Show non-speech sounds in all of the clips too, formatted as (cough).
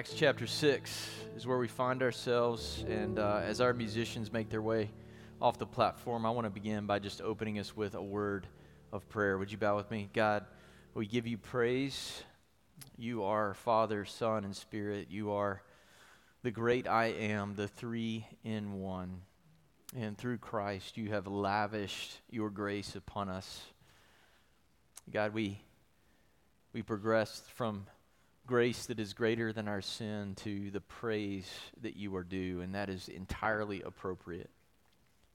Acts chapter 6 is where we find ourselves. And uh, as our musicians make their way off the platform, I want to begin by just opening us with a word of prayer. Would you bow with me? God, we give you praise. You are Father, Son, and Spirit. You are the great I am, the three in one. And through Christ, you have lavished your grace upon us. God, we, we progressed from grace that is greater than our sin to the praise that you are due, and that is entirely appropriate.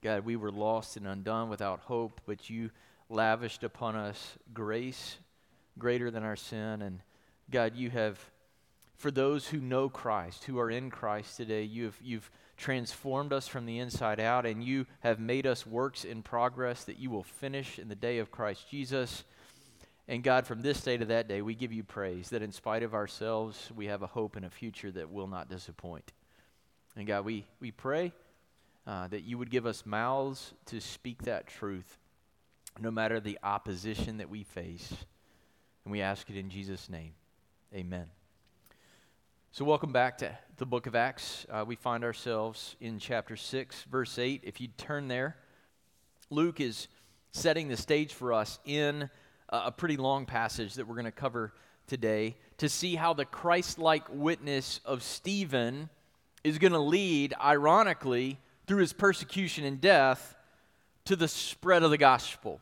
God, we were lost and undone without hope, but you lavished upon us grace greater than our sin. And God, you have, for those who know Christ, who are in Christ today, you have, you've transformed us from the inside out, and you have made us works in progress that you will finish in the day of Christ Jesus. And God, from this day to that day, we give you praise that in spite of ourselves, we have a hope and a future that will not disappoint. And God, we, we pray uh, that you would give us mouths to speak that truth, no matter the opposition that we face. And we ask it in Jesus' name. Amen. So, welcome back to the book of Acts. Uh, we find ourselves in chapter 6, verse 8. If you turn there, Luke is setting the stage for us in a pretty long passage that we're going to cover today to see how the Christ like witness of Stephen is going to lead, ironically, through his persecution and death, to the spread of the gospel.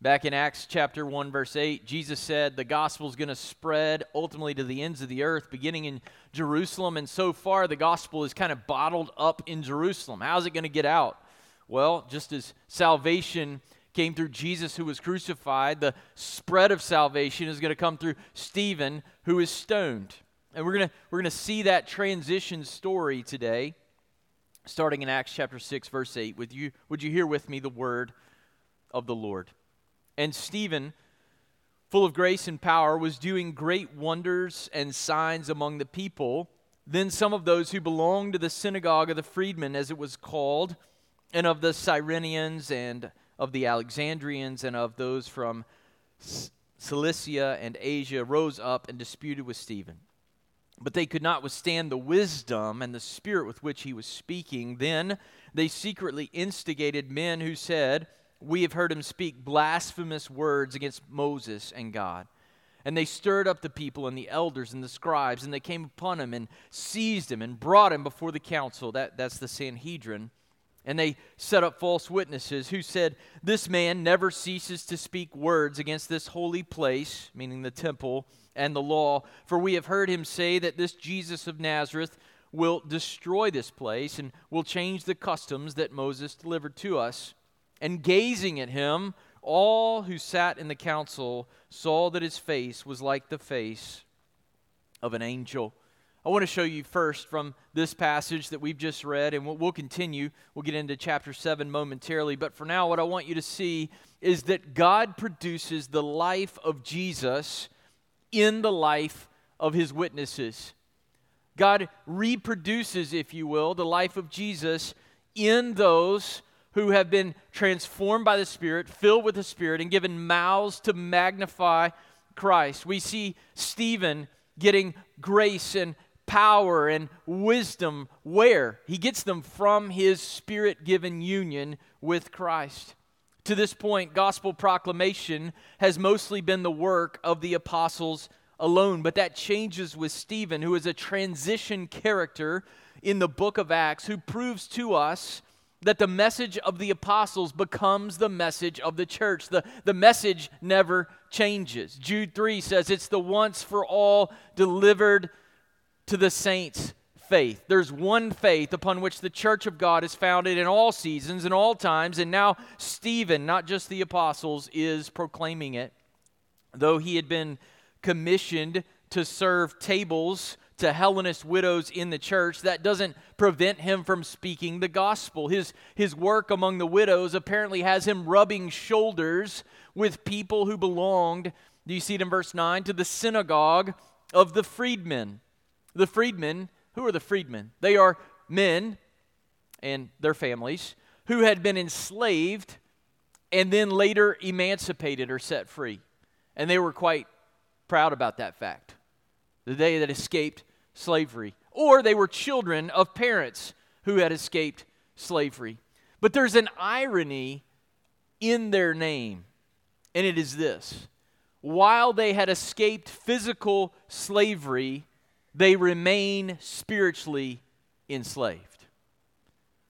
Back in Acts chapter 1, verse 8, Jesus said the gospel is going to spread ultimately to the ends of the earth, beginning in Jerusalem. And so far, the gospel is kind of bottled up in Jerusalem. How's it going to get out? Well, just as salvation came through Jesus who was crucified. The spread of salvation is going to come through Stephen who is stoned. And we're going to we're going to see that transition story today starting in Acts chapter 6 verse 8. Would you would you hear with me the word of the Lord? And Stephen full of grace and power was doing great wonders and signs among the people. Then some of those who belonged to the synagogue of the freedmen as it was called and of the Cyrenians and of the Alexandrians and of those from Cilicia and Asia rose up and disputed with Stephen. But they could not withstand the wisdom and the spirit with which he was speaking. Then they secretly instigated men who said, We have heard him speak blasphemous words against Moses and God. And they stirred up the people and the elders and the scribes, and they came upon him and seized him and brought him before the council. That, that's the Sanhedrin and they set up false witnesses who said, This man never ceases to speak words against this holy place, meaning the temple, and the law. For we have heard him say that this Jesus of Nazareth will destroy this place and will change the customs that Moses delivered to us. And gazing at him, all who sat in the council saw that his face was like the face of an angel. I want to show you first from this passage that we've just read, and we'll, continue. We'll get into chapter 7 momentarily. But for now, what I want you to see is that God produces the life of Jesus in the life of his witnesses. God reproduces, if you will, the life of Jesus in those who have been transformed by the Spirit, filled with the Spirit, and given mouths to magnify Christ. We see Stephen getting grace and power and wisdom where? He gets them from his spirit given union with Christ. To this point, gospel proclamation has mostly been the work of the apostles alone, but that changes with Stephen, who is a transition character in the book of Acts, who proves to us that the message of the apostles becomes the message of the church. The, the message never changes. Jude 3 says it's the once for all delivered to the saints' faith. There's one faith upon which the church of God is founded in all seasons and all times, and now Stephen, not just the apostles, is proclaiming it. Though he had been commissioned to serve tables to Hellenist widows in the church, that doesn't prevent him from speaking the gospel. His, his work among the widows apparently has him rubbing shoulders with people who belonged, do you see it in verse 9, to the synagogue of the freedmen. The freedmen, who are the freedmen? They are men and their families who had been enslaved and then later emancipated or set free. And they were quite proud about that fact. The day that escaped slavery. Or they were children of parents who had escaped slavery. But there's an irony in their name, and it is this while they had escaped physical slavery, they remain spiritually enslaved.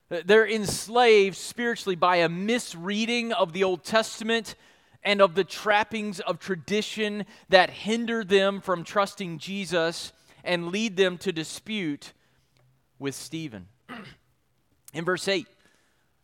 They're enslaved spiritually by a misreading of the Old Testament and of the trappings of tradition that hinder them from trusting Jesus and lead them to dispute with Stephen. (clears throat) In verse 8,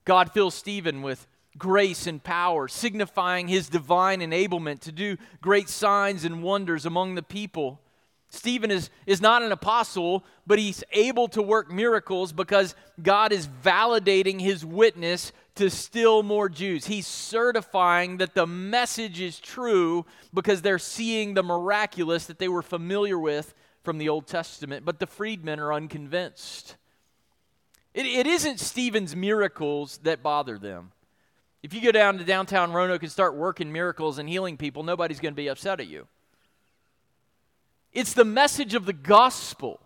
God fills Stephen with grace and power, signifying his divine enablement to do great signs and wonders among the people. Stephen is, is not an apostle, but he's able to work miracles because God is validating his witness to still more Jews. He's certifying that the message is true because they're seeing the miraculous that they were familiar with from the Old Testament, but the freedmen are unconvinced. It, it isn't Stephen's miracles that bother them. If you go down to downtown Roanoke and start working miracles and healing people, nobody's going to be upset at you. It's the message of the gospel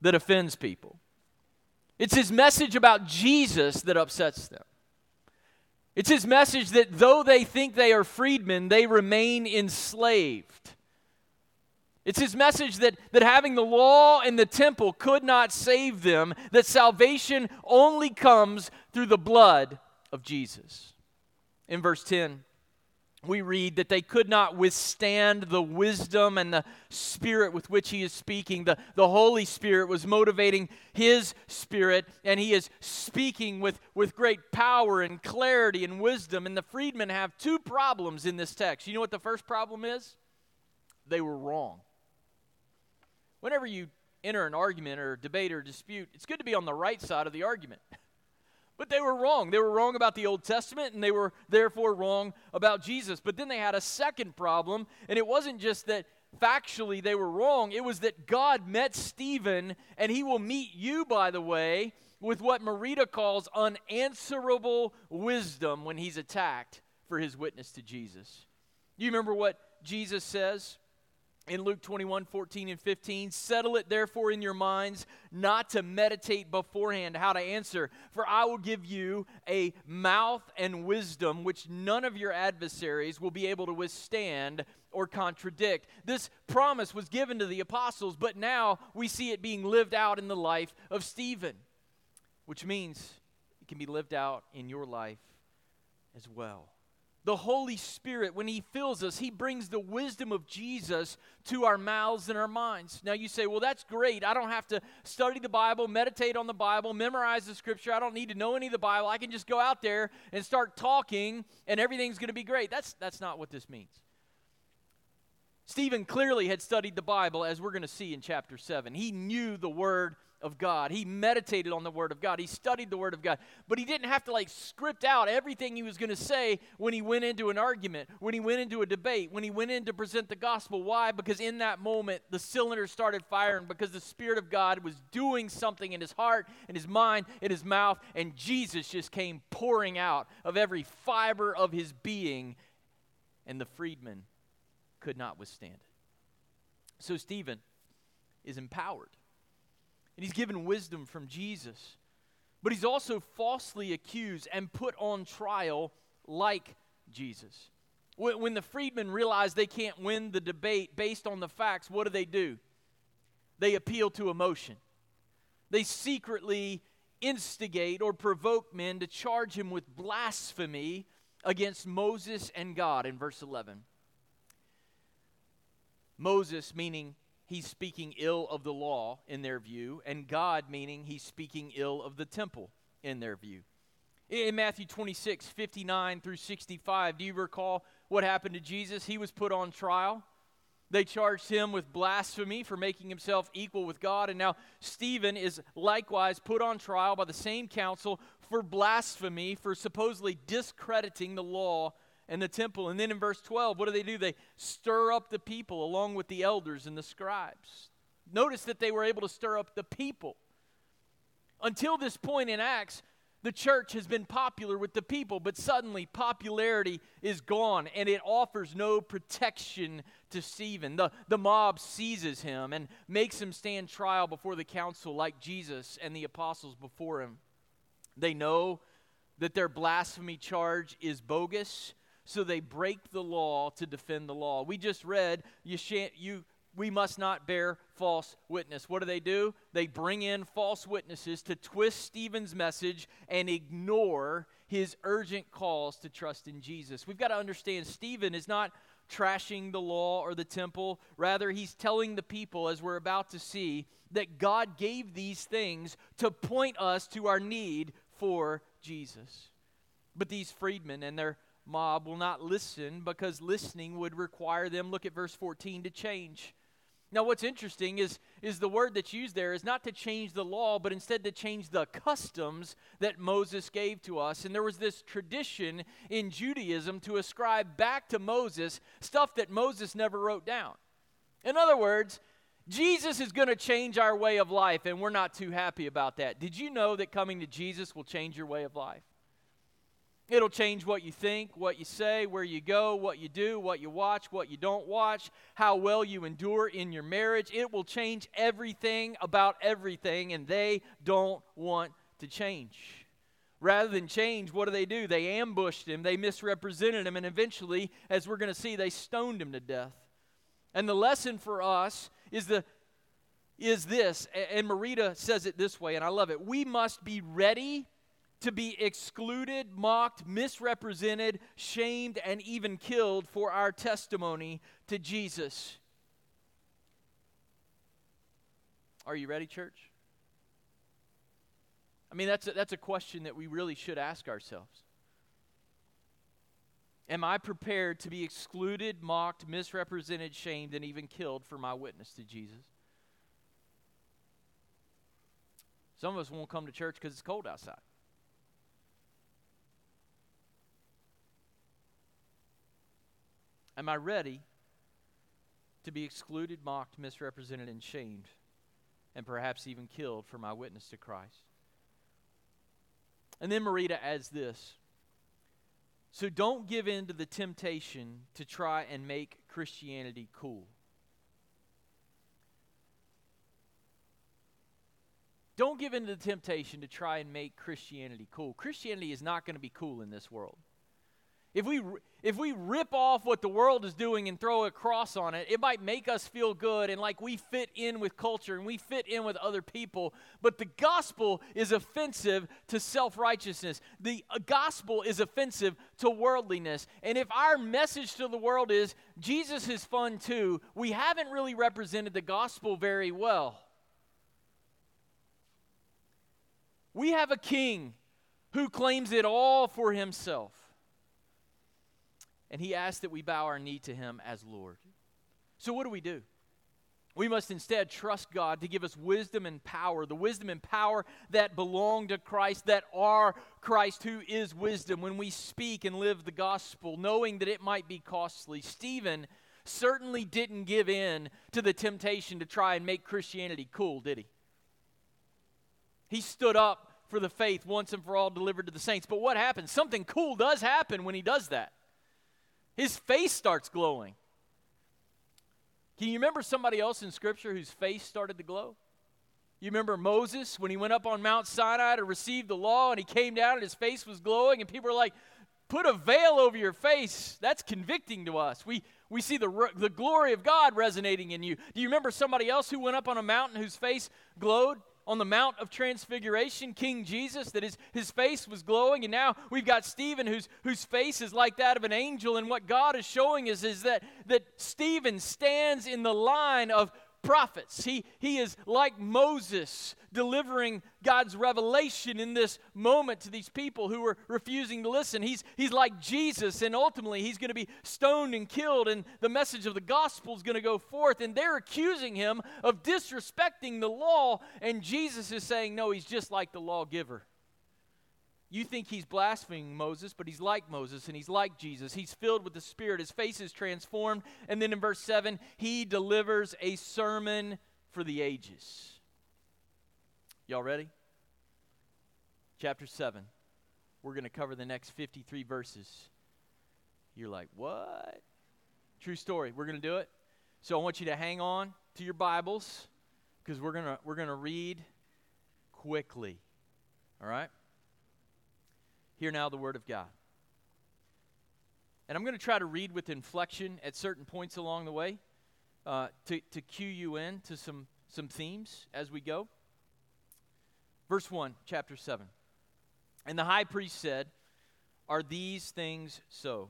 that offends people. It's his message about Jesus that upsets them. It's his message that though they think they are freedmen, they remain enslaved. It's his message that, that having the law and the temple could not save them, that salvation only comes through the blood of Jesus. In verse 10, we read that they could not withstand the wisdom and the spirit with which he is speaking. The, the Holy Spirit was motivating his spirit, and he is speaking with, with great power and clarity and wisdom. And the freedmen have two problems in this text. You know what the first problem is? They were wrong. Whenever you enter an argument or debate or dispute, it's good to be on the right side of the argument. (laughs) But they were wrong. They were wrong about the Old Testament, and they were therefore wrong about Jesus. But then they had a second problem, and it wasn't just that factually they were wrong, it was that God met Stephen, and he will meet you, by the way, with what Merida calls unanswerable wisdom when he's attacked for his witness to Jesus. Do you remember what Jesus says? In Luke 21 14 and 15. Settle it therefore in your minds not to meditate beforehand how to answer, for I will give you a mouth and wisdom which none of your adversaries will be able to withstand or contradict. This promise was given to the apostles, but now we see it being lived out in the life of Stephen, which means it can be lived out in your life as well the Holy Spirit, when He fills us, He brings the wisdom of Jesus to our mouths and our minds. Now you say, well, that's great. I don't have to study the Bible, meditate on the Bible, memorize the Scripture. I don't need to know any of the Bible. I can just go out there and start talking, and everything's going to be great. That's, that's not what this means. Stephen clearly had studied the Bible, as we're going to see in chapter 7. He knew the Word of God. He meditated on the Word of God. He studied the Word of God. But he didn't have to like script out everything he was going to say when he went into an argument, when he went into a debate, when he went in to present the gospel. Why? Because in that moment, the cylinder started firing because the Spirit of God was doing something in his heart, in his mind, in his mouth, and Jesus just came pouring out of every fiber of his being, and the freedman could not withstand it. So Stephen is empowered and he's given wisdom from Jesus. But he's also falsely accused and put on trial like Jesus. When the freedmen realize they can't win the debate based on the facts, what do they do? They appeal to emotion. They secretly instigate or provoke men to charge him with blasphemy against Moses and God in verse 11. Moses, meaning he's speaking ill of the law in their view, and God meaning he's speaking ill of the temple in their view. In Matthew 26, 59 through 65, do you recall what happened to Jesus? He was put on trial. They charged him with blasphemy for making himself equal with God. And now Stephen is likewise put on trial by the same council for blasphemy, for supposedly discrediting the law and the temple. And then in verse 12, what do they do? They stir up the people along with the elders and the scribes. Notice that they were able to stir up the people. Until this point in Acts, the church has been popular with the people, but suddenly popularity is gone and it offers no protection to Stephen. The, the mob seizes him and makes him stand trial before the council like Jesus and the apostles before him. They know that their blasphemy charge is bogus, so they break the law to defend the law. We just read, you, shan't, you we must not bear false witness. What do they do? They bring in false witnesses to twist Stephen's message and ignore his urgent calls to trust in Jesus. We've got to understand Stephen is not trashing the law or the temple. Rather, he's telling the people, as we're about to see, that God gave these things to point us to our need for Jesus. But these freedmen and their mob will not listen because listening would require them, look at verse 14, to change. Now, what's interesting is, is the word that's used there is not to change the law, but instead to change the customs that Moses gave to us. And there was this tradition in Judaism to ascribe back to Moses stuff that Moses never wrote down. In other words, Jesus is going to change our way of life, and we're not too happy about that. Did you know that coming to Jesus will change your way of life? It'll change what you think, what you say, where you go, what you do, what you watch, what you don't watch, how well you endure in your marriage. It will change everything about everything, and they don't want to change. Rather than change, what do they do? They ambushed him, they misrepresented him, and eventually, as we're going to see, they stoned him to death. And the lesson for us is the is this, and Merida says it this way, and I love it. We must be ready to be excluded, mocked, misrepresented, shamed, and even killed for our testimony to Jesus. Are you ready, church? I mean, that's a, that's a question that we really should ask ourselves. Am I prepared to be excluded, mocked, misrepresented, shamed, and even killed for my witness to Jesus? Some of us won't come to church because it's cold outside. Am I ready to be excluded, mocked, misrepresented, and shamed, and perhaps even killed for my witness to Christ? And then Merida adds this. So don't give in to the temptation to try and make Christianity cool. Don't give in to the temptation to try and make Christianity cool. Christianity is not going to be cool in this world. If we, if we rip off what the world is doing and throw a cross on it, it might make us feel good and like we fit in with culture and we fit in with other people. But the gospel is offensive to self righteousness. The uh, gospel is offensive to worldliness. And if our message to the world is Jesus is fun too, we haven't really represented the gospel very well. We have a king who claims it all for himself and he asks that we bow our knee to him as Lord. So, what do we do? We must instead trust God to give us wisdom and power, the wisdom and power that belong to Christ, that are Christ, who is wisdom, when we speak and live the gospel, knowing that it might be costly. Stephen certainly didn't give in to the temptation to try and make Christianity cool, did he? He stood up for the faith once and for all delivered to the saints. But what happens? Something cool does happen when he does that. His face starts glowing. Can you remember somebody else in Scripture whose face started to glow? You remember Moses when he went up on Mount Sinai to receive the law and he came down and his face was glowing and people were like, put a veil over your face. That's convicting to us. We, we see the, the glory of God resonating in you. Do you remember somebody else who went up on a mountain whose face glowed? On the Mount of Transfiguration, King Jesus, that his, his face was glowing. And now we've got Stephen, whose, whose face is like that of an angel. And what God is showing us is that, that Stephen stands in the line of prophets. He, he is like Moses delivering God's revelation in this moment to these people who were refusing to listen. He's, he's like Jesus, and ultimately he's going to be stoned and killed, and the message of the gospel is going to go forth. And they're accusing him of disrespecting the law, and Jesus is saying, No, he's just like the lawgiver. You think he's blaspheming Moses, but he's like Moses and he's like Jesus. He's filled with the Spirit. His face is transformed. And then in verse 7, he delivers a sermon for the ages. Y'all ready? Chapter 7. We're going to cover the next 53 verses. You're like, what? True story. We're going to do it. So I want you to hang on to your Bibles because we're going to we're going to read quickly. All right? Hear now the word of God. And I'm going to try to read with inflection at certain points along the way uh, to, to cue you in to some, some themes as we go. Verse 1, chapter 7. And the high priest said, Are these things so?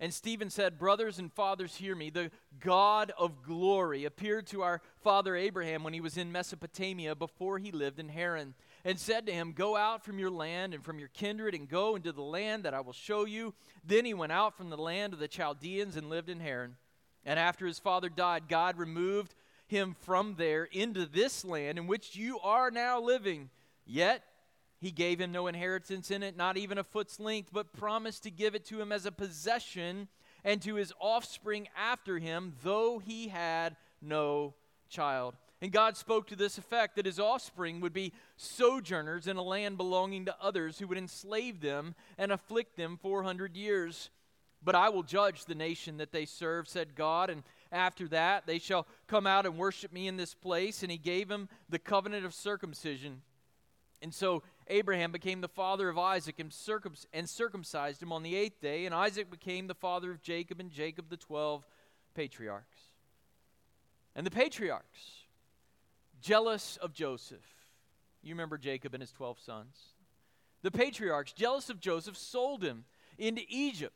And Stephen said, Brothers and fathers, hear me. The God of glory appeared to our father Abraham when he was in Mesopotamia before he lived in Haran and said to him, Go out from your land and from your kindred and go into the land that I will show you. Then he went out from the land of the Chaldeans and lived in Haran. And after his father died, God removed him from there into this land in which you are now living. Yet he gave him no inheritance in it, not even a foot's length, but promised to give it to him as a possession and to his offspring after him, though he had no child. And God spoke to this effect that his offspring would be sojourners in a land belonging to others who would enslave them and afflict them 400 years. But I will judge the nation that they serve, said God, and after that they shall come out and worship me in this place. And he gave him the covenant of circumcision. And so Abraham became the father of Isaac and, and circumcised him on the eighth day. And Isaac became the father of Jacob, and Jacob the twelve patriarchs. And the patriarchs jealous of Joseph. You remember Jacob and his 12 sons. The patriarchs, jealous of Joseph, sold him into Egypt,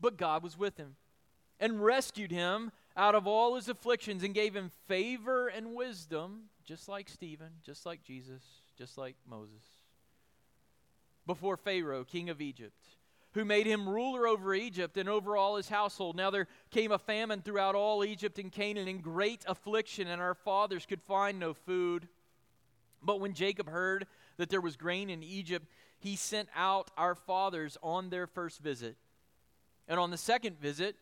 but God was with him and rescued him out of all his afflictions and gave him favor and wisdom, just like Stephen, just like Jesus, just like Moses. Before Pharaoh, king of Egypt, who made him ruler over Egypt and over all his household. Now there came a famine throughout all Egypt and Canaan, and great affliction, and our fathers could find no food. But when Jacob heard that there was grain in Egypt, he sent out our fathers on their first visit. And on the second visit,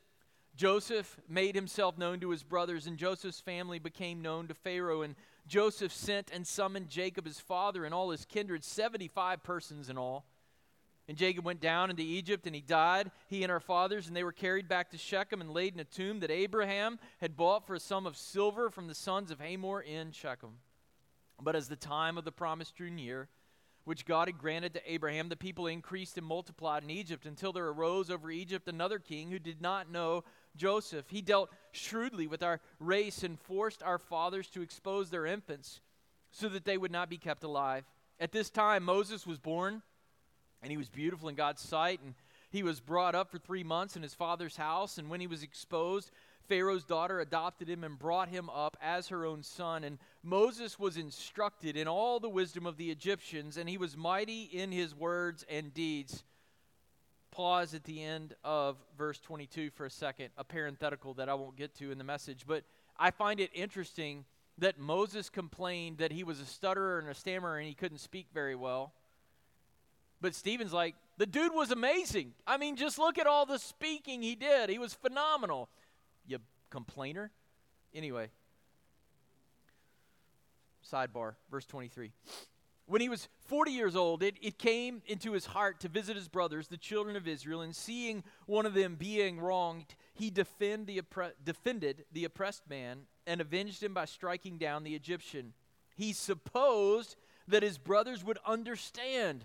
Joseph made himself known to his brothers, and Joseph's family became known to Pharaoh. And Joseph sent and summoned Jacob, his father, and all his kindred, 75 persons in all. And Jacob went down into Egypt and he died, he and our fathers, and they were carried back to Shechem and laid in a tomb that Abraham had bought for a sum of silver from the sons of Hamor in Shechem. But as the time of the promise drew near, which God had granted to Abraham, the people increased and multiplied in Egypt until there arose over Egypt another king who did not know Joseph. He dealt shrewdly with our race and forced our fathers to expose their infants so that they would not be kept alive. At this time, Moses was born and he was beautiful in God's sight. And he was brought up for three months in his father's house. And when he was exposed, Pharaoh's daughter adopted him and brought him up as her own son. And Moses was instructed in all the wisdom of the Egyptians, and he was mighty in his words and deeds. Pause at the end of verse 22 for a second, a parenthetical that I won't get to in the message. But I find it interesting that Moses complained that he was a stutterer and a stammerer and he couldn't speak very well. But Stephen's like, the dude was amazing. I mean, just look at all the speaking he did. He was phenomenal. You complainer? Anyway, sidebar, verse 23. When he was 40 years old, it, it came into his heart to visit his brothers, the children of Israel, and seeing one of them being wronged, he defend the oppre- defended the oppressed man and avenged him by striking down the Egyptian. He supposed that his brothers would understand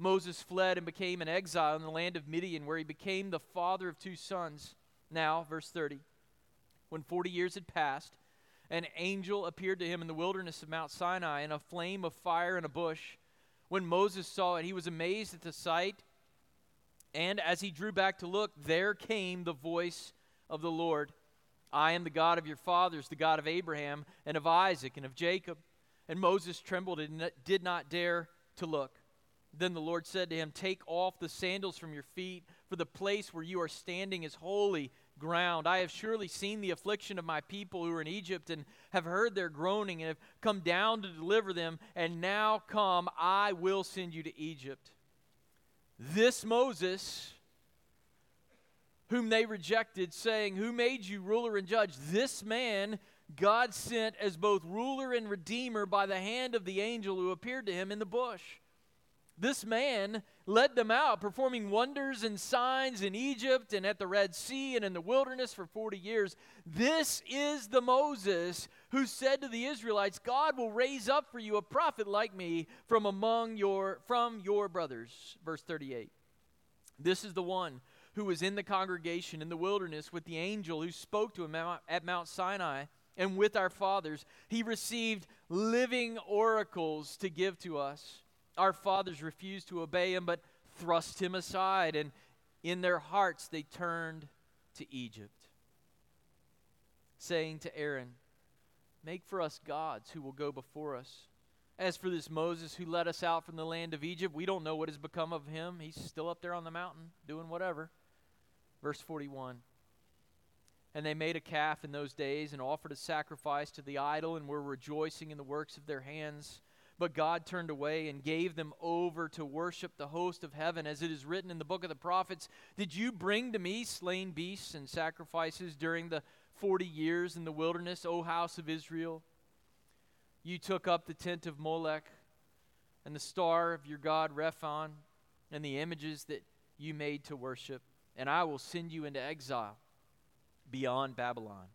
Moses fled and became an exile in the land of Midian, where he became the father of two sons. Now, verse 30, when 40 years had passed, an angel appeared to him in the wilderness of Mount Sinai in a flame of fire in a bush. When Moses saw it, he was amazed at the sight. And as he drew back to look, there came the voice of the Lord I am the God of your fathers, the God of Abraham, and of Isaac, and of Jacob. And Moses trembled and did not dare to look. Then the Lord said to him, Take off the sandals from your feet, for the place where you are standing is holy ground. I have surely seen the affliction of my people who are in Egypt, and have heard their groaning, and have come down to deliver them. And now come, I will send you to Egypt. This Moses whom they rejected, saying, Who made you ruler and judge? This man God sent as both ruler and redeemer by the hand of the angel who appeared to him in the bush. This man led them out, performing wonders and signs in Egypt and at the Red Sea and in the wilderness for 40 years. This is the Moses who said to the Israelites, God will raise up for you a prophet like me from among your from your brothers. Verse 38. This is the one who was in the congregation in the wilderness with the angel who spoke to him at Mount Sinai and with our fathers. He received living oracles to give to us. Our fathers refused to obey him, but thrust him aside, and in their hearts they turned to Egypt, saying to Aaron, Make for us gods who will go before us. As for this Moses who led us out from the land of Egypt, we don't know what has become of him. He's still up there on the mountain doing whatever. Verse 41 And they made a calf in those days and offered a sacrifice to the idol and were rejoicing in the works of their hands. But God turned away and gave them over to worship the host of heaven, as it is written in the book of the prophets Did you bring to me slain beasts and sacrifices during the forty years in the wilderness, O house of Israel? You took up the tent of Molech and the star of your God Rephan and the images that you made to worship and I will send you into exile beyond Babylon.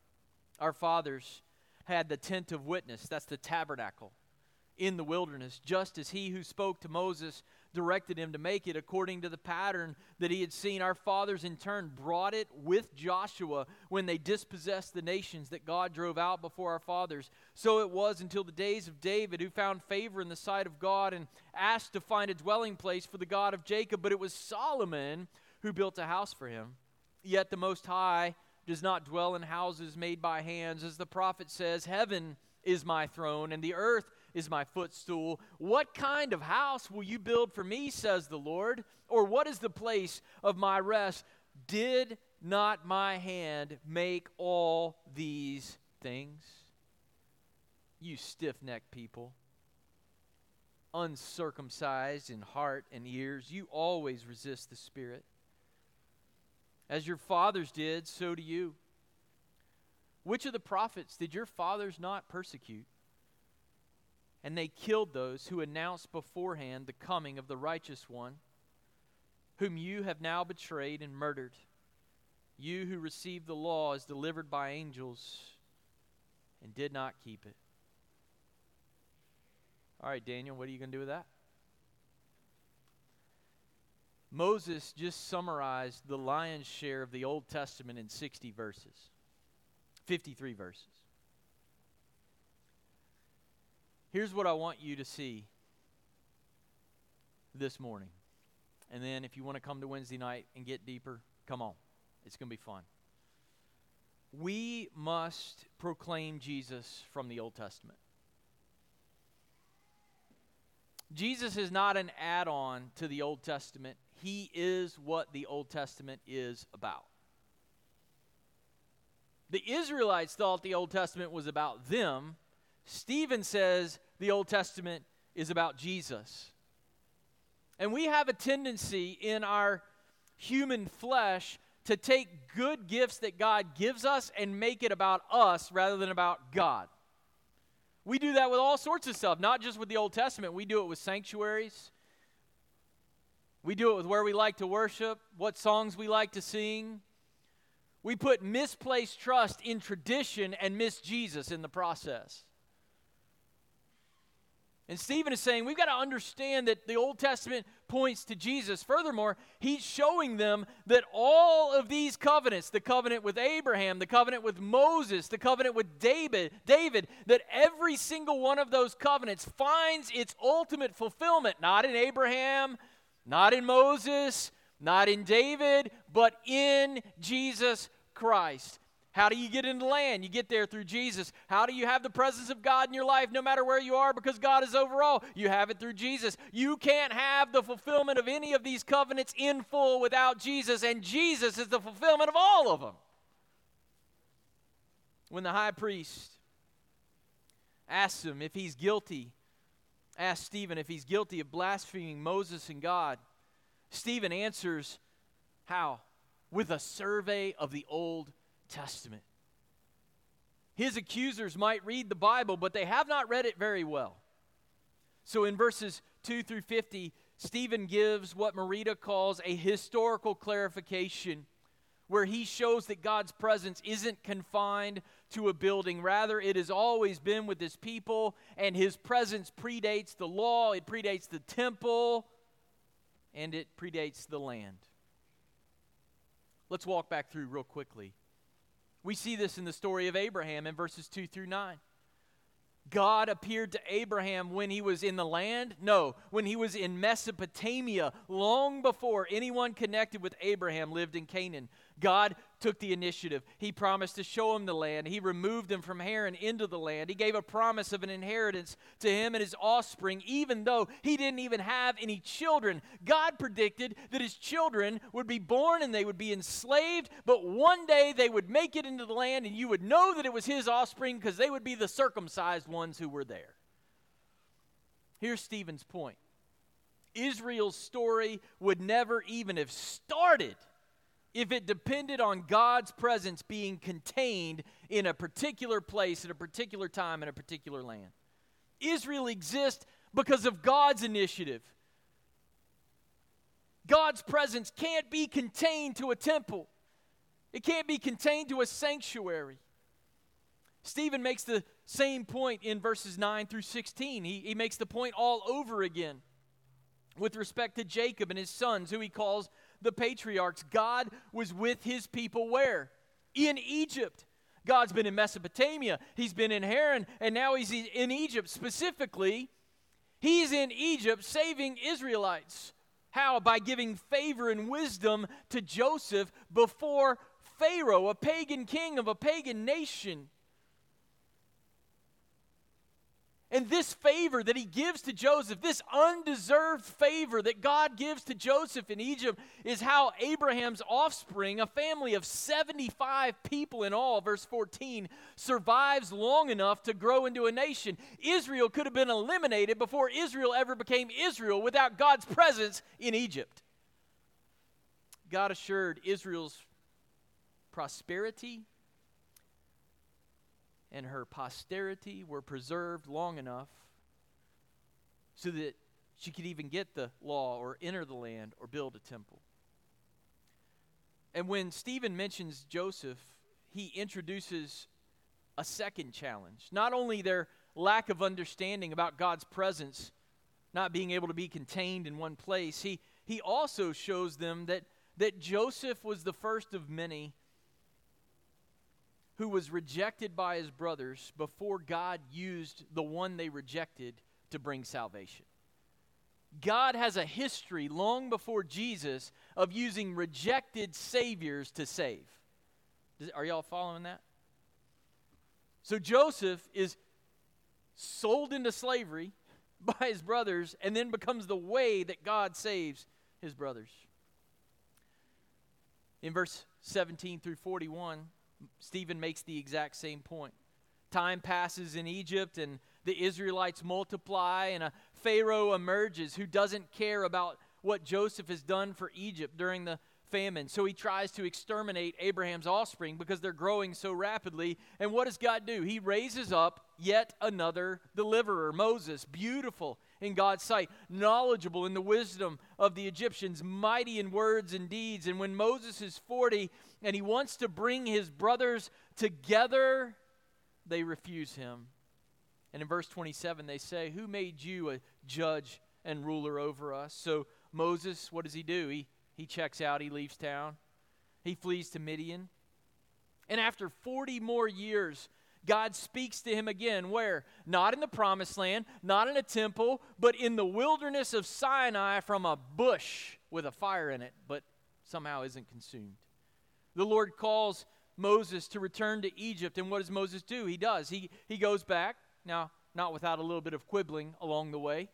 Our fathers had the tent of witness, that's the tabernacle, in the wilderness, just as he who spoke to Moses directed him to make it according to the pattern that he had seen. Our fathers, in turn, brought it with Joshua when they dispossessed the nations that God drove out before our fathers. So it was until the days of David, who found favor in the sight of God and asked to find a dwelling place for the God of Jacob. But it was Solomon who built a house for him. Yet the Most High does not dwell in houses made by hands. As the prophet says, Heaven is my throne, and the earth is my footstool. What kind of house will you build for me, says the Lord? Or what is the place of my rest? Did not my hand make all these things? You stiff necked people, uncircumcised in heart and ears, you always resist the Spirit. As your fathers did, so do you. Which of the prophets did your fathers not persecute? And they killed those who announced beforehand the coming of the righteous one, whom you have now betrayed and murdered. You who received the law as delivered by angels and did not keep it. All right, Daniel, what are you going to do with that? Moses just summarized the lion's share of the Old Testament in 60 verses, 53 verses. Here's what I want you to see this morning. And then if you want to come to Wednesday night and get deeper, come on. It's going to be fun. We must proclaim Jesus from the Old Testament. Jesus is not an add on to the Old Testament, he is what the Old Testament is about. The Israelites thought the Old Testament was about them. Stephen says the Old Testament is about Jesus. And we have a tendency in our human flesh to take good gifts that God gives us and make it about us rather than about God. We do that with all sorts of stuff, not just with the Old Testament. We do it with sanctuaries. We do it with where we like to worship, what songs we like to sing. We put misplaced trust in tradition and miss Jesus in the process. And Stephen is saying we've got to understand that the Old Testament points to Jesus. Furthermore, he's showing them that all of these covenants, the covenant with Abraham, the covenant with Moses, the covenant with David, David, that every single one of those covenants finds its ultimate fulfillment not in Abraham, not in Moses, not in David, but in Jesus Christ. How do you get into land? You get there through Jesus. How do you have the presence of God in your life no matter where you are because God is over all? You have it through Jesus. You can't have the fulfillment of any of these covenants in full without Jesus, and Jesus is the fulfillment of all of them. When the high priest asks him if he's guilty, asks Stephen if he's guilty of blaspheming Moses and God, Stephen answers, How? With a survey of the Old Testament. His accusers might read the Bible, but they have not read it very well. So in verses 2 through 50, Stephen gives what Merida calls a historical clarification, where he shows that God's presence isn't confined to a building. Rather, it has always been with his people, and his presence predates the law, it predates the temple, and it predates the land. Let's walk back through real quickly we see this in the story of Abraham in verses 2 through 9. God appeared to Abraham when he was in the land? No, when he was in Mesopotamia, long before anyone connected with Abraham lived in Canaan. God took the initiative. He promised to show him the land. He removed him from Haran into the land. He gave a promise of an inheritance to him and his offspring, even though he didn't even have any children. God predicted that his children would be born and they would be enslaved, but one day they would make it into the land and you would know that it was his offspring because they would be the circumcised ones who were there. Here's Stephen's point Israel's story would never even have started if it depended on God's presence being contained in a particular place at a particular time in a particular land. Israel exists because of God's initiative. God's presence can't be contained to a temple, it can't be contained to a sanctuary. Stephen makes the same point in verses 9 through 16. He, he makes the point all over again with respect to Jacob and his sons, who he calls the patriarchs, God was with his people where? In Egypt. God's been in Mesopotamia, he's been in Haran, and now he's in Egypt. Specifically, he's in Egypt saving Israelites. How? By giving favor and wisdom to Joseph before Pharaoh, a pagan king of a pagan nation. And this favor that he gives to Joseph, this undeserved favor that God gives to Joseph in Egypt, is how Abraham's offspring, a family of 75 people in all, verse 14, survives long enough to grow into a nation. Israel could have been eliminated before Israel ever became Israel without God's presence in Egypt. God assured Israel's prosperity and her posterity were preserved long enough so that she could even get the law or enter the land or build a temple. And when Stephen mentions Joseph, he introduces a second challenge. Not only their lack of understanding about God's presence, not being able to be contained in one place, he, he also shows them that, that Joseph was the first of many who was rejected by his brothers before God used the one they rejected to bring salvation. God has a history long before Jesus of using rejected saviors to save. Are y'all following that? So Joseph is sold into slavery (laughs) by his brothers and then becomes the way that God saves his brothers. In verse 17 through 41, Stephen makes the exact same point. Time passes in Egypt, and the Israelites multiply, and a Pharaoh emerges who doesn't care about what Joseph has done for Egypt during the famine. So he tries to exterminate Abraham's offspring because they're growing so rapidly. And what does God do? He raises up yet another deliverer, Moses, beautiful in God's sight, knowledgeable in the wisdom of the Egyptians, mighty in words and deeds. And when Moses is 40 and he wants to bring his brothers together, they refuse him. And in verse 27, they say, Who made you a judge and ruler over us? So Moses, what does he do? He, he checks out, he leaves town, he flees to Midian. And after 40 more years, God speaks to him again. Where? Not in the promised land, not in a temple, but in the wilderness of Sinai from a bush with a fire in it, but somehow isn't consumed. The Lord calls Moses to return to Egypt. And what does Moses do? He does. He, he goes back. Now, not without a little bit of quibbling along the way.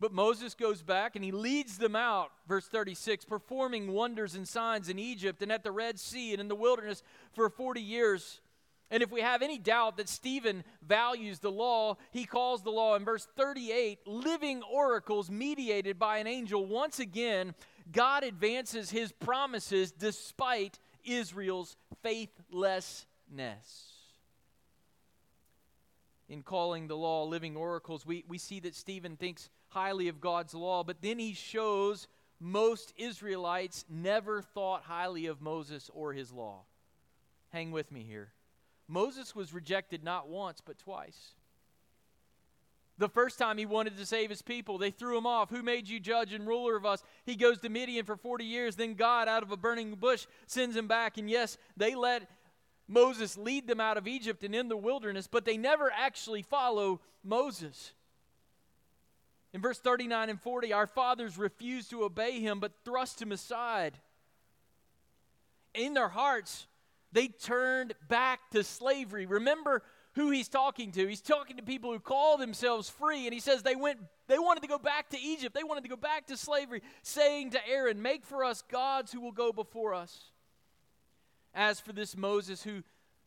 But Moses goes back and he leads them out, verse 36, performing wonders and signs in Egypt and at the Red Sea and in the wilderness for 40 years. And if we have any doubt that Stephen values the law, he calls the law in verse 38 living oracles mediated by an angel. Once again, God advances his promises despite Israel's faithlessness. In calling the law living oracles, we, we see that Stephen thinks highly of God's law, but then he shows most Israelites never thought highly of Moses or his law. Hang with me here. Moses was rejected not once, but twice. The first time he wanted to save his people, they threw him off. Who made you judge and ruler of us? He goes to Midian for 40 years. Then God, out of a burning bush, sends him back. And yes, they let Moses lead them out of Egypt and in the wilderness, but they never actually follow Moses. In verse 39 and 40, our fathers refused to obey him, but thrust him aside. In their hearts, they turned back to slavery. Remember who he's talking to. He's talking to people who call themselves free, and he says they went they wanted to go back to Egypt. They wanted to go back to slavery, saying to Aaron, "Make for us gods who will go before us." As for this Moses who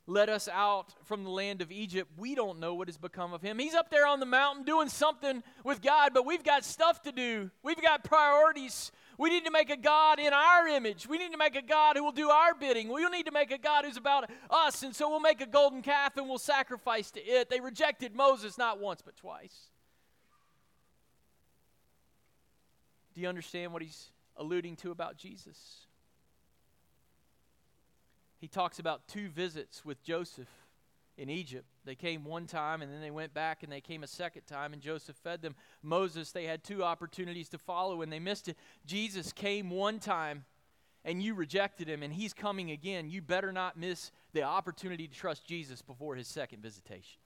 led us out from the land of Egypt, we don't know what has become of him. He's up there on the mountain doing something with God, but we've got stuff to do. We've got priorities. We need to make a God in our image. We need to make a God who will do our bidding. We need to make a God who's about us, and so we'll make a golden calf and we'll sacrifice to it. They rejected Moses not once, but twice. Do you understand what he's alluding to about Jesus? he talks about two visits with Joseph in Egypt. They came one time and then they went back and they came a second time and Joseph fed them. Moses, they had two opportunities to follow and they missed it. Jesus came one time and you rejected him and he's coming again. You better not miss the opportunity to trust Jesus before his second visitation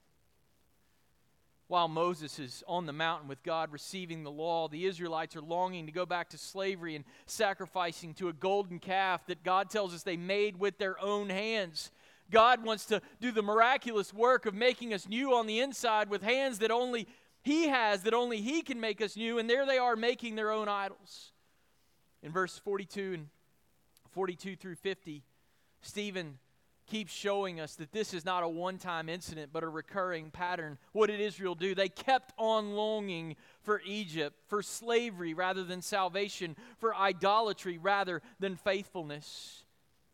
while Moses is on the mountain with God receiving the law, the Israelites are longing to go back to slavery and sacrificing to a golden calf that God tells us they made with their own hands. God wants to do the miraculous work of making us new on the inside with hands that only He has, that only He can make us new, and there they are making their own idols. In verse 42 and 42 through 50, Stephen keeps showing us that this is not a one time incident, but a recurring pattern. What did Israel do? They kept on longing for Egypt, for slavery rather than salvation, for idolatry rather than faithfulness.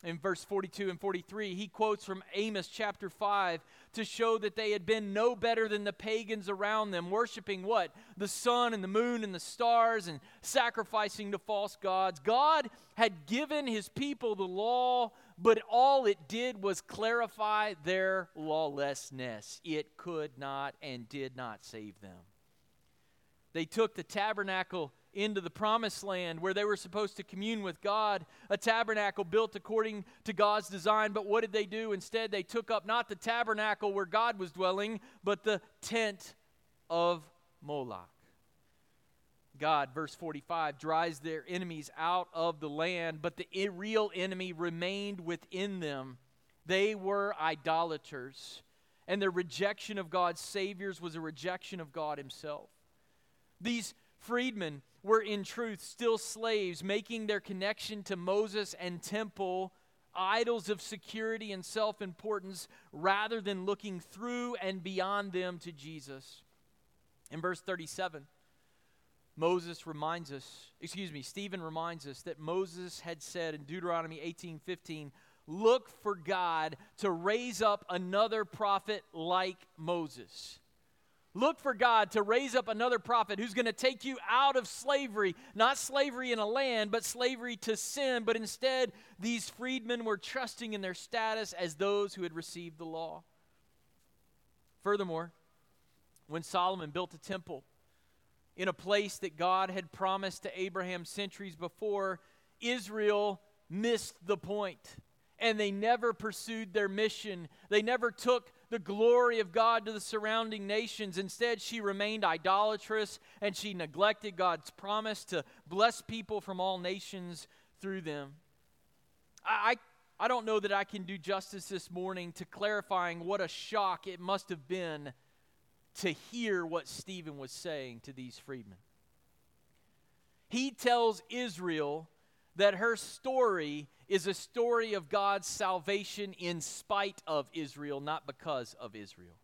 In verse 42 and 43, he quotes from Amos chapter 5 to show that they had been no better than the pagans around them, worshiping what? The sun and the moon and the stars and sacrificing to false gods. God had given his people the law but all it did was clarify their lawlessness. It could not and did not save them. They took the tabernacle into the promised land where they were supposed to commune with God, a tabernacle built according to God's design. But what did they do? Instead, they took up not the tabernacle where God was dwelling, but the tent of Moloch. God, verse 45, drives their enemies out of the land, but the real enemy remained within them. They were idolaters, and their rejection of God's saviors was a rejection of God Himself. These freedmen were in truth still slaves, making their connection to Moses and temple idols of security and self importance rather than looking through and beyond them to Jesus. In verse 37, Moses reminds us, excuse me, Stephen reminds us that Moses had said in Deuteronomy 18:15, look for God to raise up another prophet like Moses. Look for God to raise up another prophet who's going to take you out of slavery, not slavery in a land, but slavery to sin. But instead, these freedmen were trusting in their status as those who had received the law. Furthermore, when Solomon built a temple in a place that God had promised to Abraham centuries before, Israel missed the point and they never pursued their mission. They never took the glory of God to the surrounding nations. Instead, she remained idolatrous and she neglected God's promise to bless people from all nations through them. I, I, I don't know that I can do justice this morning to clarifying what a shock it must have been to hear what Stephen was saying to these freedmen. He tells Israel that her story is a story of God's salvation in spite of Israel, not because of Israel.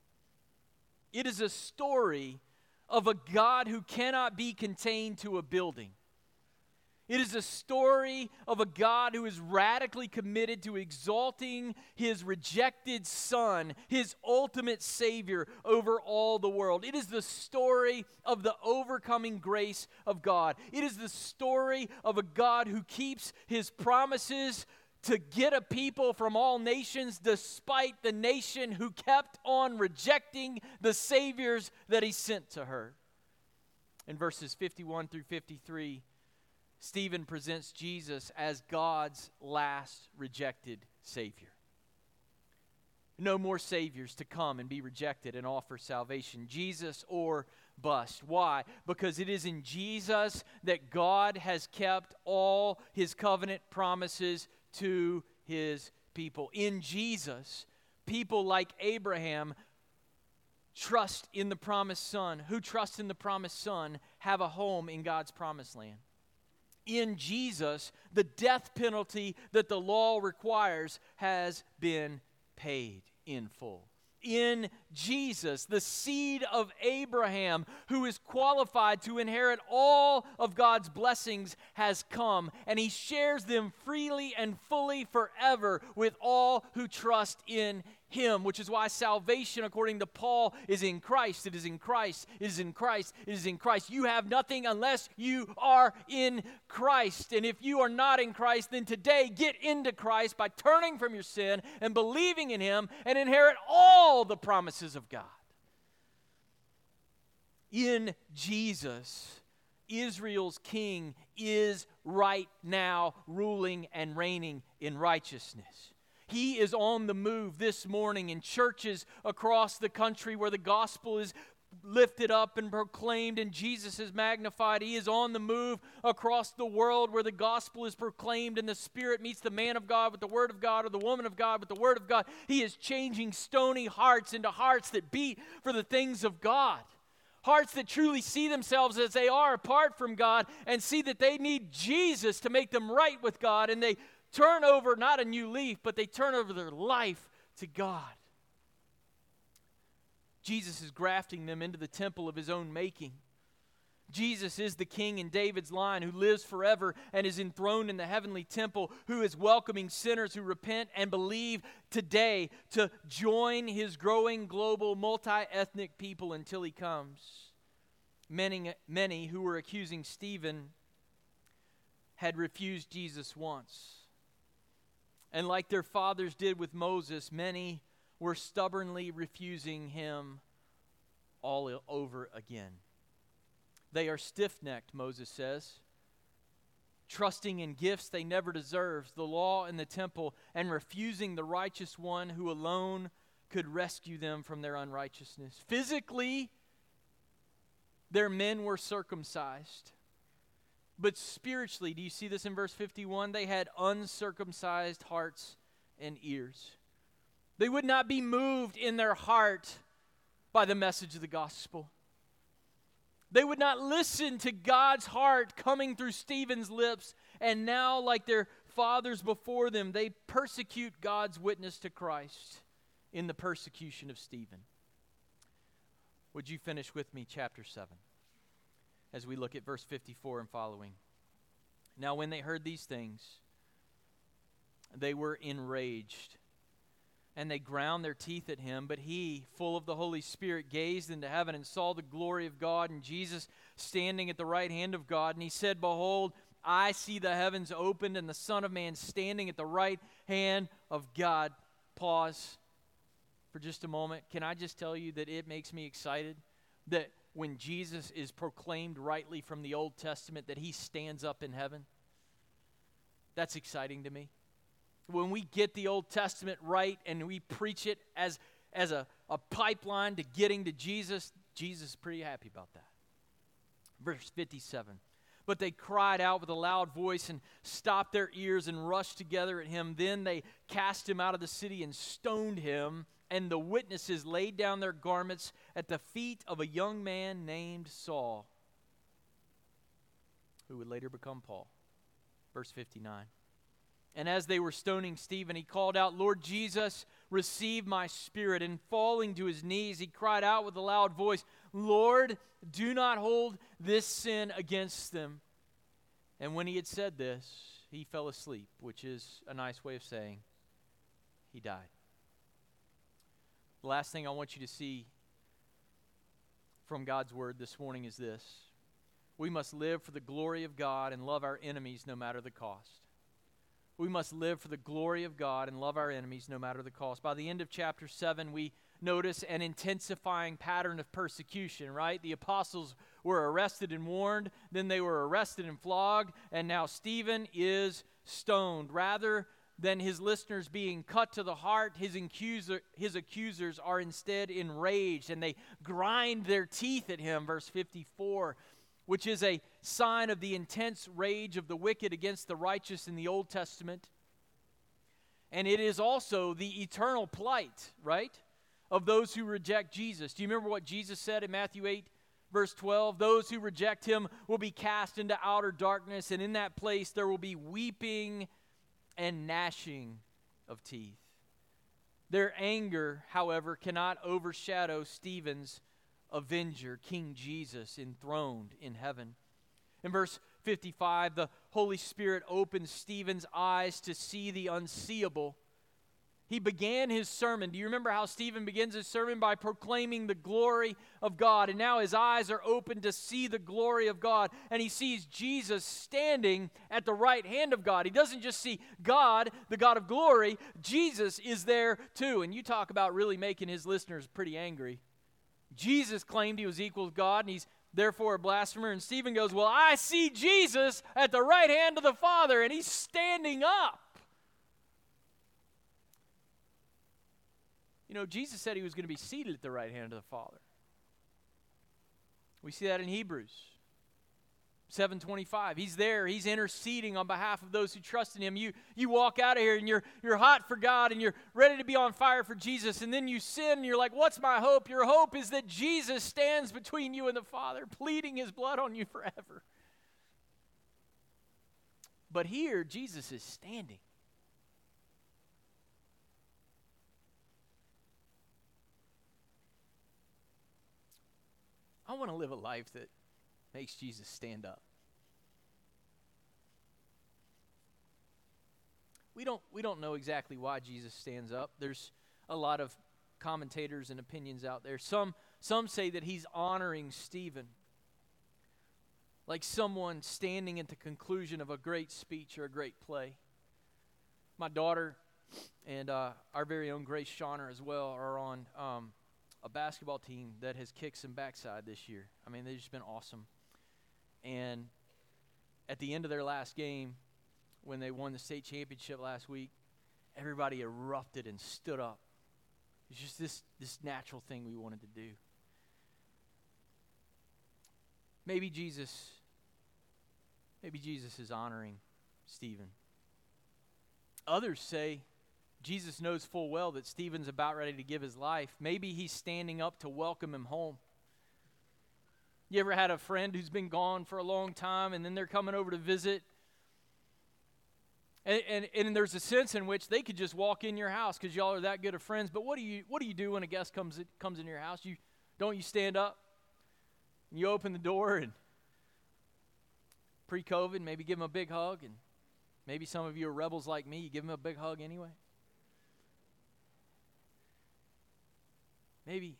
It is a story of a God who cannot be contained to a building. It is a story of a God who is radically committed to exalting his rejected Son, his ultimate Savior, over all the world. It is the story of the overcoming grace of God. It is the story of a God who keeps his promises to get a people from all nations despite the nation who kept on rejecting the Saviors that he sent to her. In verses 51 through 53, Stephen presents Jesus as God's last rejected Savior. No more Saviors to come and be rejected and offer salvation. Jesus or bust. Why? Because it is in Jesus that God has kept all his covenant promises to his people. In Jesus, people like Abraham trust in the promised Son. Who trust in the promised Son have a home in God's promised land in Jesus, the death penalty that the law requires has been paid in full. In Jesus, the seed of Abraham, who is qualified to inherit all of God's blessings, has come, and he shares them freely and fully forever with all who trust in him, which is why salvation, according to Paul, is in Christ. It is in Christ. It is in Christ. It is in Christ. You have nothing unless you are in Christ. And if you are not in Christ, then today get into Christ by turning from your sin and believing in him and inherit all the promises of God. In Jesus, Israel's king is right now ruling and reigning in righteousness. He is on the move this morning in churches across the country where the gospel is lifted up and proclaimed and Jesus is magnified. He is on the move across the world where the gospel is proclaimed and the Spirit meets the man of God with the Word of God or the woman of God with the Word of God. He is changing stony hearts into hearts that beat for the things of God. Hearts that truly see themselves as they are apart from God and see that they need Jesus to make them right with God and they turn over not a new leaf, but they turn over their life to God. Jesus is grafting them into the temple of his own making. Jesus is the king in David's line who lives forever and is enthroned in the heavenly temple, who is welcoming sinners who repent and believe today to join his growing global multi ethnic people until he comes. Many, many who were accusing Stephen had refused Jesus once. And like their fathers did with Moses, many were stubbornly refusing him all over again. They are stiff necked, Moses says, trusting in gifts they never deserved, the law and the temple, and refusing the righteous one who alone could rescue them from their unrighteousness. Physically, their men were circumcised. But spiritually, do you see this in verse 51? They had uncircumcised hearts and ears. They would not be moved in their heart by the message of the gospel. They would not listen to God's heart coming through Stephen's lips. And now, like their fathers before them, they persecute God's witness to Christ in the persecution of Stephen. Would you finish with me, chapter 7? As we look at verse 54 and following. Now, when they heard these things, they were enraged. And they ground their teeth at him. But he, full of the Holy Spirit, gazed into heaven and saw the glory of God and Jesus standing at the right hand of God. And he said, Behold, I see the heavens opened and the Son of Man standing at the right hand of God. Pause for just a moment. Can I just tell you that it makes me excited that when Jesus is proclaimed rightly from the Old Testament, that he stands up in heaven? That's exciting to me when we get the Old Testament right and we preach it as, as a, a pipeline to getting to Jesus, Jesus is pretty happy about that. Verse 57. But they cried out with a loud voice and stopped their ears and rushed together at him. Then they cast him out of the city and stoned him. And the witnesses laid down their garments at the feet of a young man named Saul, who would later become Paul. Verse 59. And as they were stoning Stephen, he called out, Lord Jesus, receive my spirit. And falling to his knees, he cried out with a loud voice, Lord, do not hold this sin against them. And when he had said this, he fell asleep, which is a nice way of saying he died. The last thing I want you to see from God's word this morning is this we must live for the glory of God and love our enemies no matter the cost. We must live for the glory of God and love our enemies no matter the cost. By the end of chapter 7, we notice an intensifying pattern of persecution, right? The apostles were arrested and warned, then they were arrested and flogged, and now Stephen is stoned. Rather than his listeners being cut to the heart, his, accuser, his accusers are instead enraged and they grind their teeth at him, verse 54 which is a sign of the intense rage of the wicked against the righteous in the Old Testament. And it is also the eternal plight, right, of those who reject Jesus. Do you remember what Jesus said in Matthew 8, verse 12? Those who reject him will be cast into outer darkness, and in that place there will be weeping and gnashing of teeth. Their anger, however, cannot overshadow Stephen's avenger, King Jesus, enthroned in heaven. In verse 55, the Holy Spirit opens Stephen's eyes to see the unseeable. He began his sermon. Do you remember how Stephen begins his sermon? By proclaiming the glory of God. And now his eyes are open to see the glory of God. And he sees Jesus standing at the right hand of God. He doesn't just see God, the God of glory, Jesus is there too. And you talk about really making his listeners pretty angry. Jesus claimed he was equal with God, and he's therefore a blasphemer. And Stephen goes, Well, I see Jesus at the right hand of the Father, and he's standing up. You know, Jesus said he was going to be seated at the right hand of the Father. We see that in Hebrews. 725 he's there. He's interceding on behalf of those who trust in him. You you walk out of here and you're you're hot for god and you're ready to be on fire for jesus and then you sin and you're like what's my hope? Your hope is that jesus stands between you and the father pleading his blood on you forever. But here jesus is standing i want to live a life that makes Jesus stand up. We don't, we don't know exactly why Jesus stands up. There's a lot of commentators and opinions out there. Some, some say that he's honoring Stephen, like someone standing at the conclusion of a great speech or a great play. My daughter and uh, our very own Grace Shawner as well are on um, a basketball team that has kicked some backside this year. I mean, they've just been awesome. And at the end of their last game, when they won the state championship last week, everybody erupted and stood up. It's just this, this natural thing we wanted to do. Maybe Jesus, maybe Jesus is honoring Stephen. Others say Jesus knows full well that Stephen's about ready to give his life. Maybe he's standing up to welcome him home. You ever had a friend who's been gone for a long time and then they're coming over to visit? And, and, and there's a sense in which they could just walk in your house because y'all are that good of friends. But what do you what do you do when a guest comes comes in your house? You don't you stand up and you open the door and pre-COVID maybe give them a big hug and Maybe some of you are rebels like me. You give him a big hug anyway. Maybe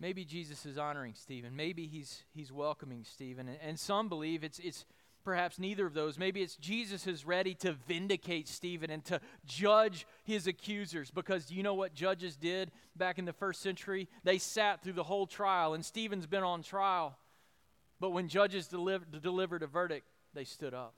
maybe Jesus is honoring Stephen. Maybe he's he's welcoming Stephen. And, and some believe it's it's perhaps neither of those. Maybe it's Jesus is ready to vindicate Stephen and to judge his accusers because you know what judges did back in the first century? They sat through the whole trial, and Stephen's been on trial. But when judges delivered, delivered a verdict, they stood up.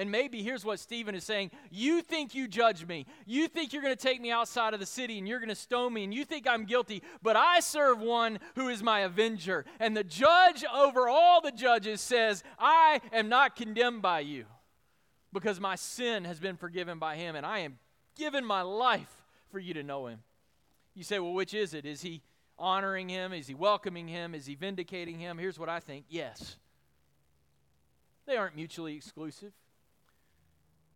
And maybe here's what Stephen is saying You think you judge me. You think you're going to take me outside of the city and you're going to stone me and you think I'm guilty. But I serve one who is my avenger. And the judge over all the judges says, I am not condemned by you because my sin has been forgiven by him and I am giving my life for you to know him. You say, Well, which is it? Is he honoring him? Is he welcoming him? Is he vindicating him? Here's what I think yes. They aren't mutually exclusive.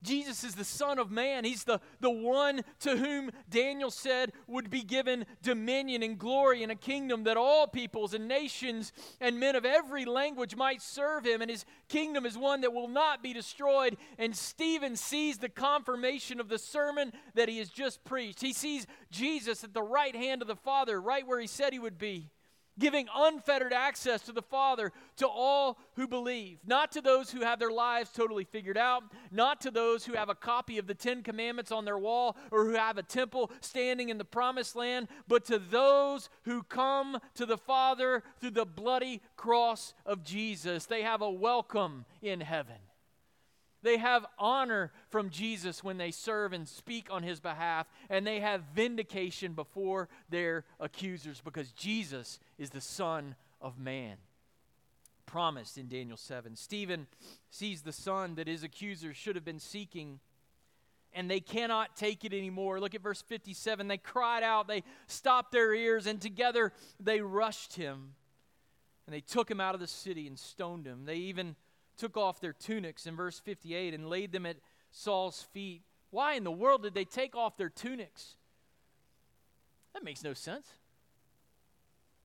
Jesus is the Son of Man. He's the, the one to whom Daniel said would be given dominion and glory and a kingdom that all peoples and nations and men of every language might serve him. And his kingdom is one that will not be destroyed. And Stephen sees the confirmation of the sermon that he has just preached. He sees Jesus at the right hand of the Father, right where he said he would be giving unfettered access to the Father to all who believe, not to those who have their lives totally figured out, not to those who have a copy of the Ten Commandments on their wall or who have a temple standing in the promised land, but to those who come to the Father through the bloody cross of Jesus. They have a welcome in heaven. They have honor from Jesus when they serve and speak on his behalf, and they have vindication before their accusers because Jesus is the Son of Man. Promised in Daniel 7. Stephen sees the son that his accusers should have been seeking and they cannot take it anymore. Look at verse 57. They cried out, they stopped their ears, and together they rushed him. And they took him out of the city and stoned him. They even took off their tunics in verse 58 and laid them at Saul's feet. Why in the world did they take off their tunics? That makes no sense.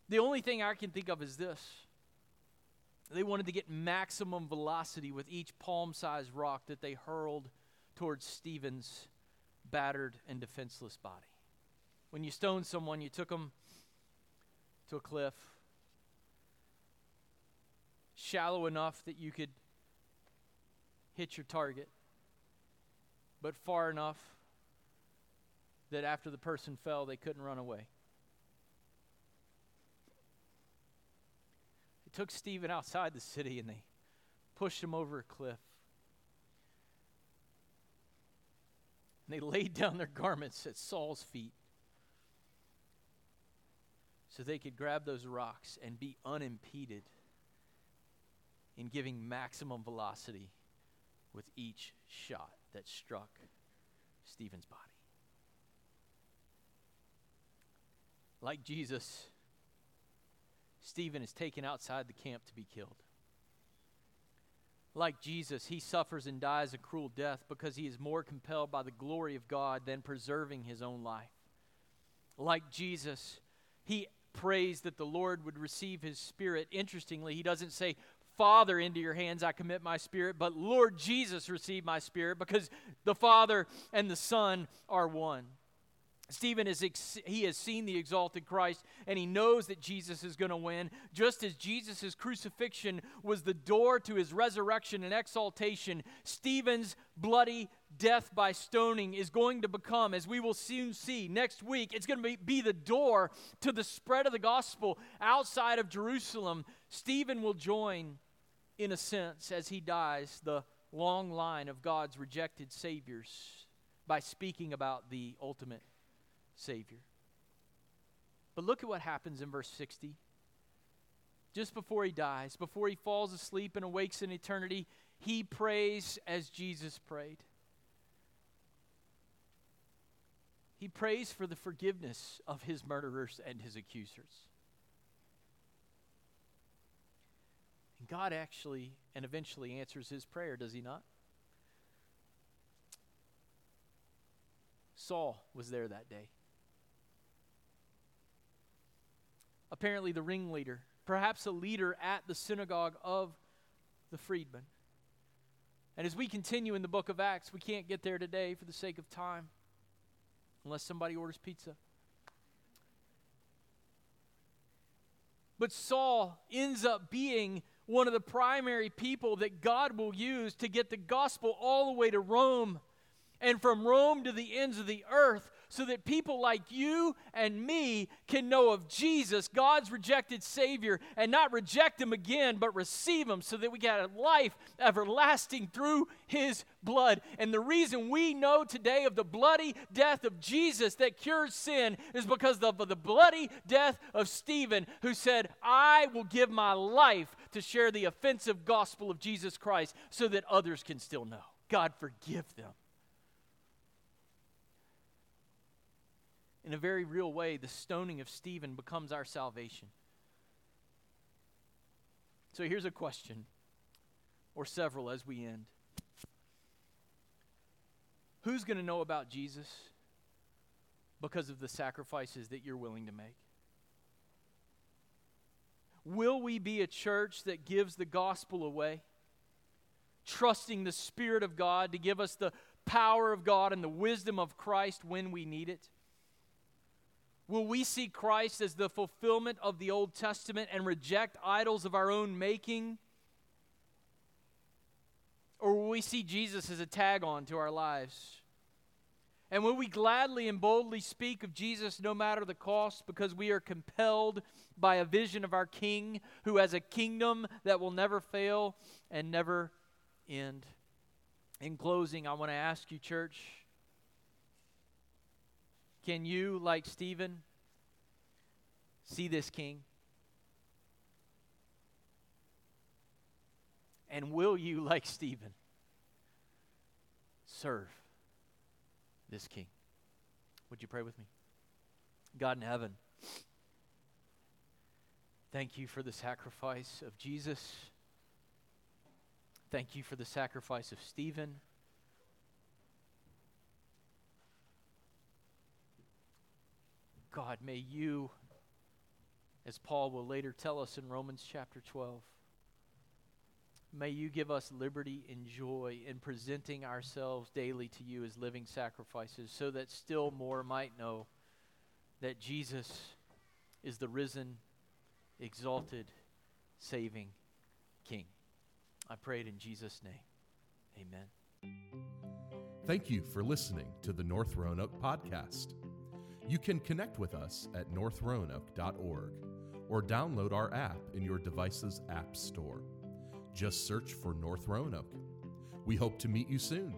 The only thing I can think of is this they wanted to get maximum velocity with each palm sized rock that they hurled towards Stephen's battered and defenseless body. When you stoned someone, you took them to a cliff shallow enough that you could hit your target, but far enough that after the person fell, they couldn't run away. They took Stephen outside the city and they pushed him over a cliff. And they (laughs) laid down their garments at Saul's feet so they could grab those rocks and be unimpeded in giving maximum velocity with each shot that struck Stephen's body. Like Jesus, Stephen is taken outside the camp to be killed. Like Jesus, he suffers and dies a cruel death because he is more compelled by the glory of God than preserving his own life. Like Jesus, he prays that the Lord would receive his spirit. Interestingly, he doesn't say, Father, into your hands I commit my spirit, but Lord Jesus, receive my spirit because the Father and the Son are one. Stephen is ex- he has seen the exalted Christ and he knows that Jesus is going to win just as Jesus' crucifixion was the door to his resurrection and exaltation Stephen's bloody death by stoning is going to become as we will soon see next week it's going to be, be the door to the spread of the gospel outside of Jerusalem Stephen will join in a sense, as he dies, the long line of God's rejected saviors by speaking about the ultimate Savior. But look at what happens in verse 60. Just before he dies, before he falls asleep and awakes in eternity, he prays as Jesus prayed. He prays for the forgiveness of his murderers and his accusers. And God actually and eventually answers his prayer, does he not? Saul was there that day. Apparently, the ringleader, perhaps a leader at the synagogue of the freedmen. And as we continue in the book of Acts, we can't get there today for the sake of time, unless somebody orders pizza. But Saul ends up being one of the primary people that God will use to get the gospel all the way to Rome and from Rome to the ends of the earth so that people like you and me can know of Jesus, God's rejected Savior, and not reject Him again, but receive Him so that we get a life everlasting through His blood. And the reason we know today of the bloody death of Jesus that cures sin is because of the bloody death of Stephen, who said, I will give my life to share the offensive gospel of Jesus Christ so that others can still know. God, forgive them. in a very real way, the stoning of Stephen becomes our salvation. So here's a question, or several as we end. Who's going to know about Jesus because of the sacrifices that you're willing to make? Will we be a church that gives the gospel away, trusting the Spirit of God to give us the power of God and the wisdom of Christ when we need it? Will we see Christ as the fulfillment of the Old Testament and reject idols of our own making? Or will we see Jesus as a tag on to our lives? And will we gladly and boldly speak of Jesus no matter the cost because we are compelled by a vision of our King who has a kingdom that will never fail and never end? In closing, I want to ask you, church can you, like Stephen, see this king? And will you, like Stephen, serve this king? Would you pray with me? God in heaven, thank you for the sacrifice of Jesus. Thank you for the sacrifice of Stephen. God, may you, as Paul will later tell us in Romans chapter 12, may you give us liberty and joy in presenting ourselves daily to you as living sacrifices so that still more might know that Jesus is the risen, exalted, saving King. I pray it in Jesus' name. Amen. Thank you for listening to the North Roanoke podcast. You can connect with us at northroanoke.org or download our app in your device's app store. Just search for North Roanoke. We hope to meet you soon.